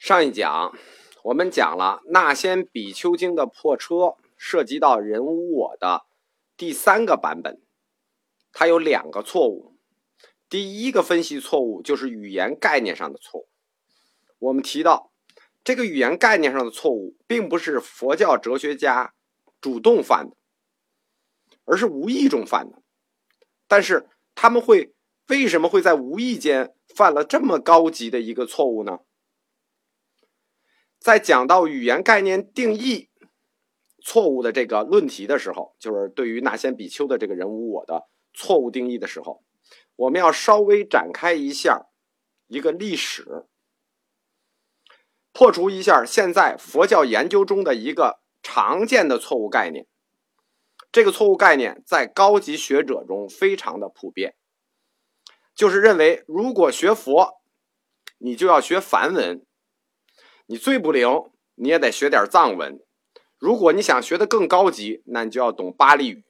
上一讲我们讲了《那先比丘经》的破车，涉及到人无我的第三个版本，它有两个错误。第一个分析错误就是语言概念上的错误。我们提到这个语言概念上的错误，并不是佛教哲学家主动犯的，而是无意中犯的。但是他们会为什么会在无意间犯了这么高级的一个错误呢？在讲到语言概念定义错误的这个论题的时候，就是对于那先比丘的这个人无我的错误定义的时候，我们要稍微展开一下一个历史，破除一下现在佛教研究中的一个常见的错误概念。这个错误概念在高级学者中非常的普遍，就是认为如果学佛，你就要学梵文。你最不灵，你也得学点藏文。如果你想学的更高级，那你就要懂巴利语。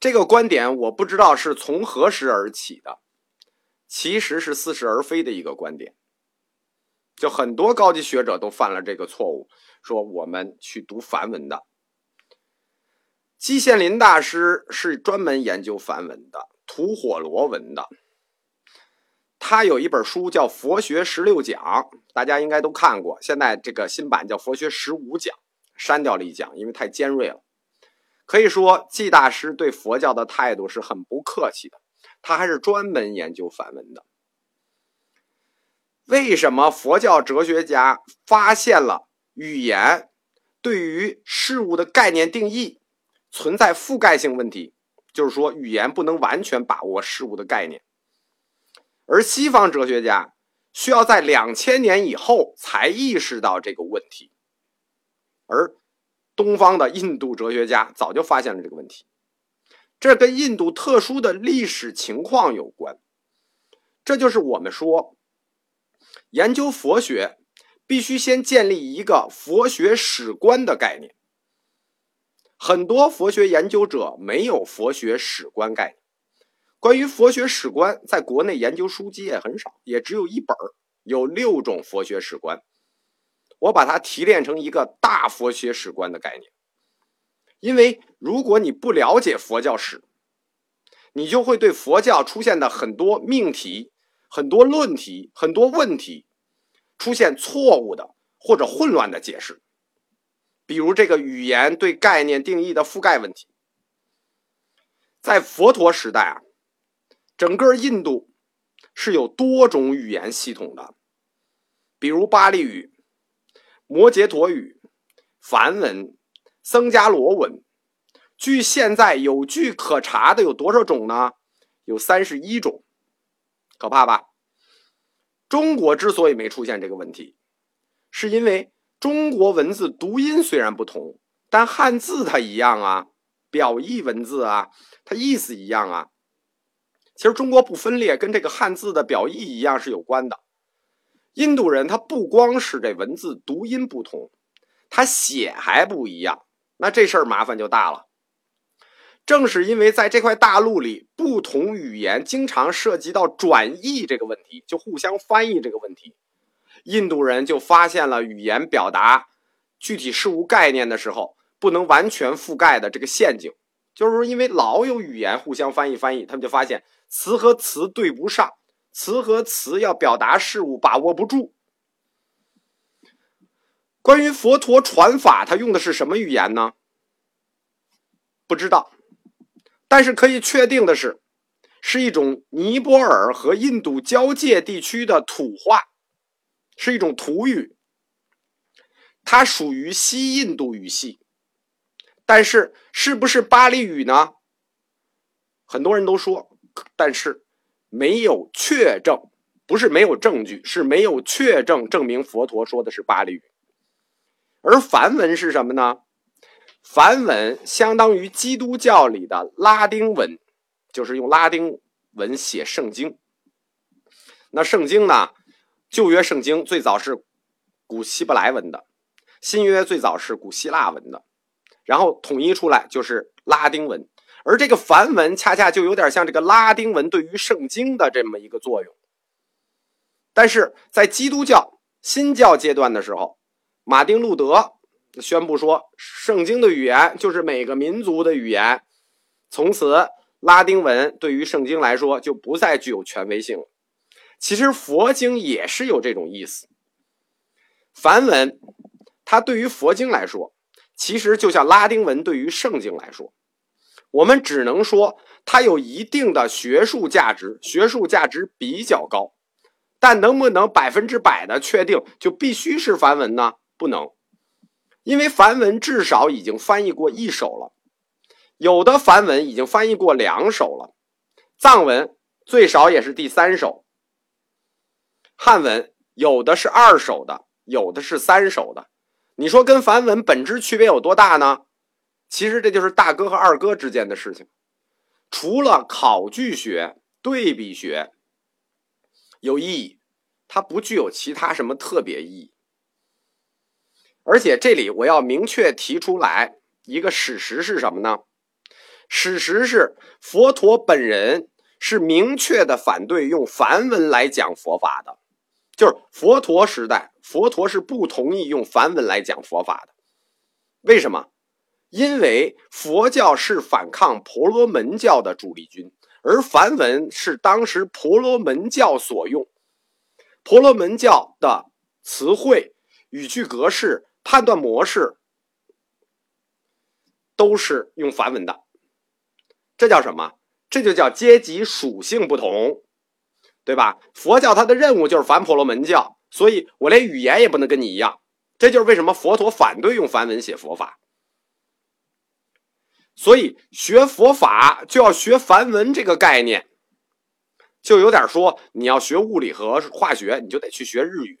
这个观点我不知道是从何时而起的，其实是似是而非的一个观点。就很多高级学者都犯了这个错误，说我们去读梵文的。季羡林大师是专门研究梵文的，吐火罗文的。他有一本书叫《佛学十六讲》，大家应该都看过。现在这个新版叫《佛学十五讲》，删掉了一讲，因为太尖锐了。可以说，季大师对佛教的态度是很不客气的。他还是专门研究梵文的。为什么佛教哲学家发现了语言对于事物的概念定义存在覆盖性问题？就是说，语言不能完全把握事物的概念。而西方哲学家需要在两千年以后才意识到这个问题，而东方的印度哲学家早就发现了这个问题。这跟印度特殊的历史情况有关。这就是我们说，研究佛学必须先建立一个佛学史观的概念。很多佛学研究者没有佛学史观概念。关于佛学史观，在国内研究书籍也很少，也只有一本有六种佛学史观。我把它提炼成一个大佛学史观的概念。因为如果你不了解佛教史，你就会对佛教出现的很多命题、很多论题、很多问题出现错误的或者混乱的解释。比如这个语言对概念定义的覆盖问题，在佛陀时代啊。整个印度是有多种语言系统的，比如巴利语、摩羯陀语、梵文、僧伽罗文。据现在有据可查的有多少种呢？有三十一种，可怕吧？中国之所以没出现这个问题，是因为中国文字读音虽然不同，但汉字它一样啊，表意文字啊，它意思一样啊。其实中国不分裂，跟这个汉字的表意一样是有关的。印度人他不光是这文字读音不同，他写还不一样，那这事儿麻烦就大了。正是因为在这块大陆里，不同语言经常涉及到转译这个问题，就互相翻译这个问题，印度人就发现了语言表达具体事物概念的时候不能完全覆盖的这个陷阱。就是说，因为老有语言互相翻译翻译，他们就发现。词和词对不上，词和词要表达事物把握不住。关于佛陀传法，他用的是什么语言呢？不知道，但是可以确定的是，是一种尼泊尔和印度交界地区的土话，是一种土语。它属于西印度语系，但是是不是巴利语呢？很多人都说。但是没有确证，不是没有证据，是没有确证证明佛陀说的是巴利语。而梵文是什么呢？梵文相当于基督教里的拉丁文，就是用拉丁文写圣经。那圣经呢？旧约圣经最早是古希伯来文的，新约最早是古希腊文的，然后统一出来就是拉丁文。而这个梵文恰恰就有点像这个拉丁文对于圣经的这么一个作用，但是在基督教新教阶段的时候，马丁路德宣布说，圣经的语言就是每个民族的语言，从此拉丁文对于圣经来说就不再具有权威性了。其实佛经也是有这种意思，梵文它对于佛经来说，其实就像拉丁文对于圣经来说，我们只能说它有一定的学术价值，学术价值比较高。但能不能百分之百的确定就必须是梵文呢？不能，因为梵文至少已经翻译过一首了，有的梵文已经翻译过两首了，藏文最少也是第三首，汉文有的是二首的，有的是三首的。你说跟梵文本质区别有多大呢？其实这就是大哥和二哥之间的事情，除了考据学、对比学。有意义，它不具有其他什么特别意义。而且这里我要明确提出来一个史实是什么呢？史实是佛陀本人是明确的反对用梵文来讲佛法的，就是佛陀时代，佛陀是不同意用梵文来讲佛法的。为什么？因为佛教是反抗婆罗门教的主力军。而梵文是当时婆罗门教所用，婆罗门教的词汇、语句格式、判断模式都是用梵文的。这叫什么？这就叫阶级属性不同，对吧？佛教它的任务就是反婆罗门教，所以我连语言也不能跟你一样。这就是为什么佛陀反对用梵文写佛法。所以学佛法就要学梵文这个概念，就有点说你要学物理和化学，你就得去学日语。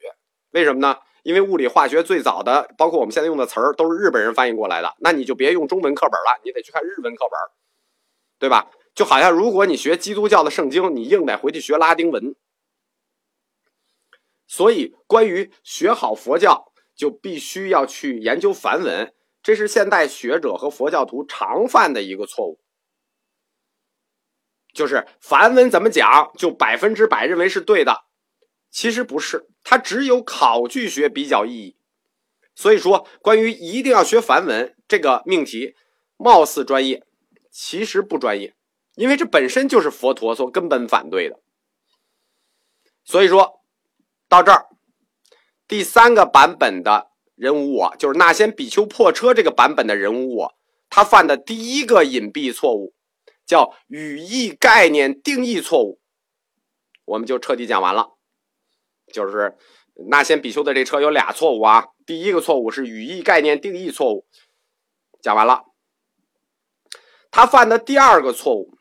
为什么呢？因为物理化学最早的，包括我们现在用的词儿，都是日本人翻译过来的。那你就别用中文课本了，你得去看日文课本，对吧？就好像如果你学基督教的圣经，你硬得回去学拉丁文。所以，关于学好佛教，就必须要去研究梵文。这是现代学者和佛教徒常犯的一个错误，就是梵文怎么讲就百分之百认为是对的，其实不是，它只有考据学比较意义。所以说，关于一定要学梵文这个命题，貌似专业，其实不专业，因为这本身就是佛陀所根本反对的。所以说到这儿，第三个版本的。人无我就是那先比丘破车这个版本的人无我，他犯的第一个隐蔽错误叫语义概念定义错误，我们就彻底讲完了。就是那先比丘的这车有俩错误啊，第一个错误是语义概念定义错误，讲完了。他犯的第二个错误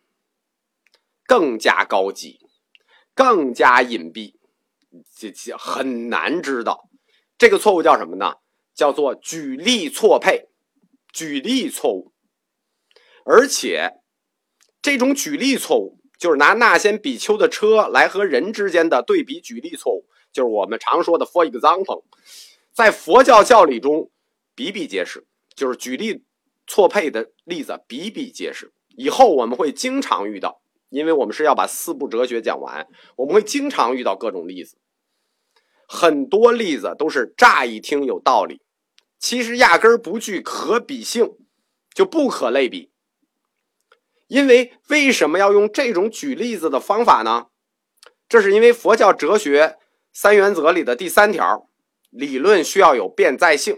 更加高级，更加隐蔽，这这很难知道。这个错误叫什么呢？叫做举例错配，举例错误，而且这种举例错误就是拿那先比丘的车来和人之间的对比举例错误，就是我们常说的 for example，在佛教教理中比比皆是，就是举例错配的例子比比皆是。以后我们会经常遇到，因为我们是要把四部哲学讲完，我们会经常遇到各种例子，很多例子都是乍一听有道理。其实压根儿不具可比性，就不可类比。因为为什么要用这种举例子的方法呢？这是因为佛教哲学三原则里的第三条，理论需要有辩在性，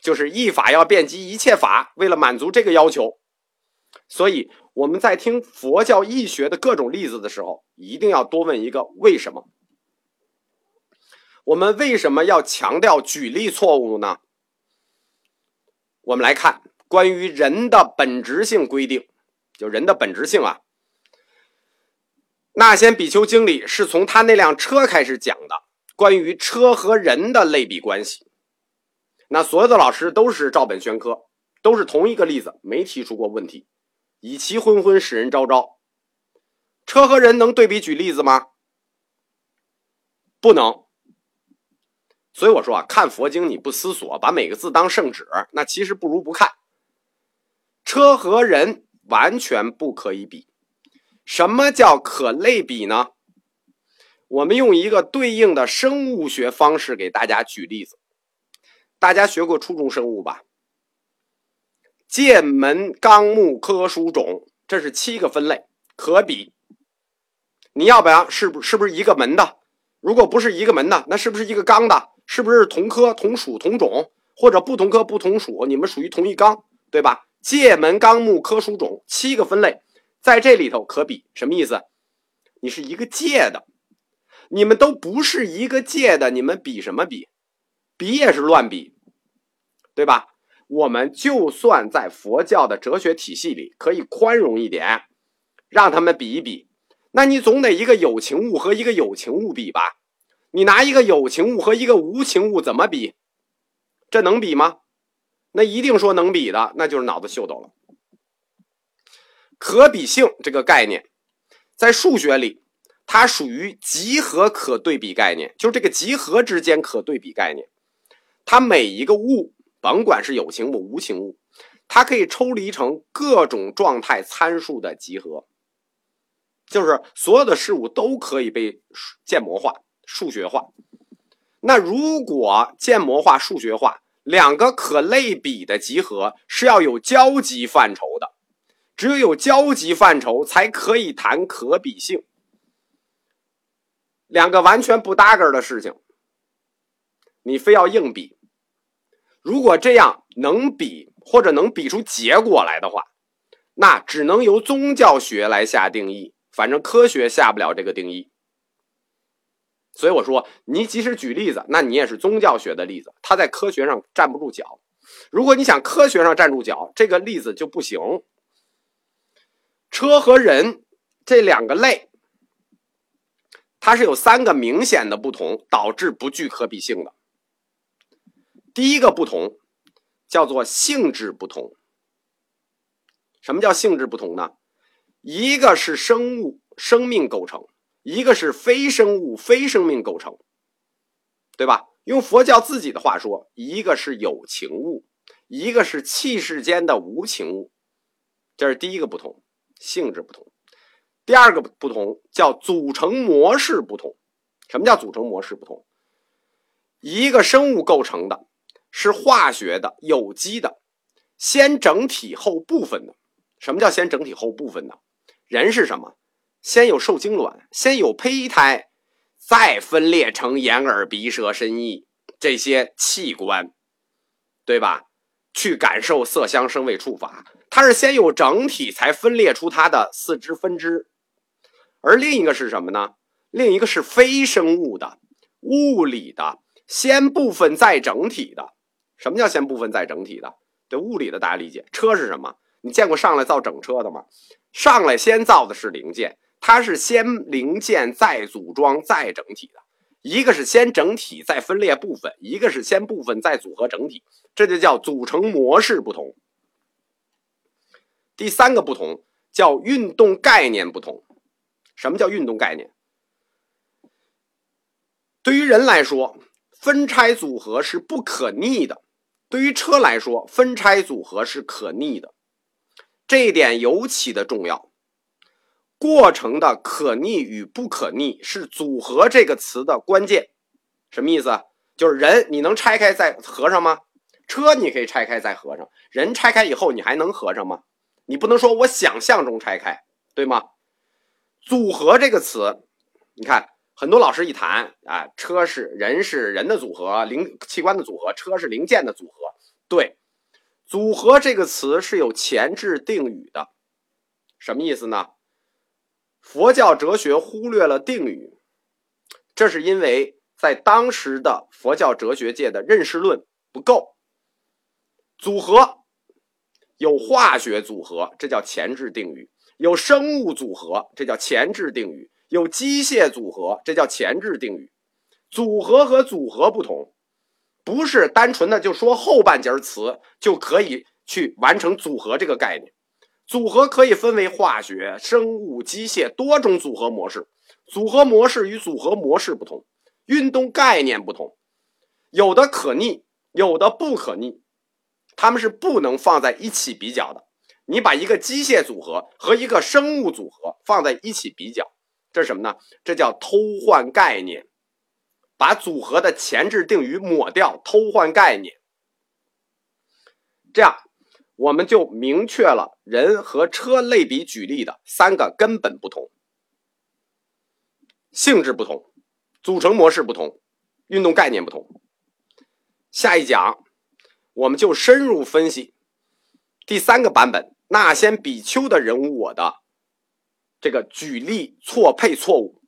就是一法要遍及一切法。为了满足这个要求，所以我们在听佛教义学的各种例子的时候，一定要多问一个为什么。我们为什么要强调举例错误呢？我们来看关于人的本质性规定，就人的本质性啊。那先比丘经里是从他那辆车开始讲的，关于车和人的类比关系。那所有的老师都是照本宣科，都是同一个例子，没提出过问题。以其昏昏，使人昭昭。车和人能对比举例子吗？不能。所以我说啊，看佛经你不思索，把每个字当圣旨，那其实不如不看。车和人完全不可以比。什么叫可类比呢？我们用一个对应的生物学方式给大家举例子。大家学过初中生物吧？剑门纲目科属种，这是七个分类，可比。你要不要？是不是不是一个门的？如果不是一个门的，那是不是一个纲的？是不是同科同属同种？或者不同科不同属？你们属于同一纲，对吧？界门纲目科属种七个分类，在这里头可比什么意思？你是一个界的，你们都不是一个界的，你们比什么比？比也是乱比，对吧？我们就算在佛教的哲学体系里可以宽容一点，让他们比一比。那你总得一个有情物和一个有情物比吧？你拿一个有情物和一个无情物怎么比？这能比吗？那一定说能比的，那就是脑子秀逗了。可比性这个概念，在数学里，它属于集合可对比概念，就是这个集合之间可对比概念。它每一个物，甭管是有情物、无情物，它可以抽离成各种状态参数的集合。就是所有的事物都可以被建模化、数学化。那如果建模化、数学化，两个可类比的集合是要有交集范畴的，只有有交集范畴才可以谈可比性。两个完全不搭嘎的事情，你非要硬比，如果这样能比或者能比出结果来的话，那只能由宗教学来下定义。反正科学下不了这个定义，所以我说，你即使举例子，那你也是宗教学的例子，它在科学上站不住脚。如果你想科学上站住脚，这个例子就不行。车和人这两个类，它是有三个明显的不同，导致不具可比性的。第一个不同叫做性质不同。什么叫性质不同呢？一个是生物生命构成，一个是非生物非生命构成，对吧？用佛教自己的话说，一个是有情物，一个是气世间的无情物，这是第一个不同，性质不同。第二个不同叫组成模式不同。什么叫组成模式不同？一个生物构成的是化学的、有机的，先整体后部分的。什么叫先整体后部分的？人是什么？先有受精卵，先有胚胎，再分裂成眼耳鼻舌身意这些器官，对吧？去感受色香声味触法，它是先有整体，才分裂出它的四肢分支。而另一个是什么呢？另一个是非生物的、物理的，先部分再整体的。什么叫先部分再整体的？对物理的大家理解，车是什么？你见过上来造整车的吗？上来先造的是零件，它是先零件再组装再整体的。一个是先整体再分裂部分，一个是先部分再组合整体，这就叫组成模式不同。第三个不同叫运动概念不同。什么叫运动概念？对于人来说，分拆组合是不可逆的；对于车来说，分拆组合是可逆的。这一点尤其的重要，过程的可逆与不可逆是“组合”这个词的关键。什么意思？就是人你能拆开再合上吗？车你可以拆开再合上，人拆开以后你还能合上吗？你不能说我想象中拆开，对吗？组合这个词，你看很多老师一谈啊，车是人是人的组合，零器官的组合，车是零件的组合，对。组合这个词是有前置定语的，什么意思呢？佛教哲学忽略了定语，这是因为在当时的佛教哲学界的认识论不够。组合有化学组合，这叫前置定语；有生物组合，这叫前置定语；有机械组合，这叫前置定语。组合和组合不同。不是单纯的就说后半截词就可以去完成组合这个概念，组合可以分为化学、生物、机械多种组合模式，组合模式与组合模式不同，运动概念不同，有的可逆，有的不可逆，它们是不能放在一起比较的。你把一个机械组合和一个生物组合放在一起比较，这是什么呢？这叫偷换概念，把组合的前置定语抹掉，偷换概念。这样，我们就明确了人和车类比举例的三个根本不同：性质不同，组成模式不同，运动概念不同。下一讲，我们就深入分析第三个版本那先比丘的人物我的这个举例错配错误。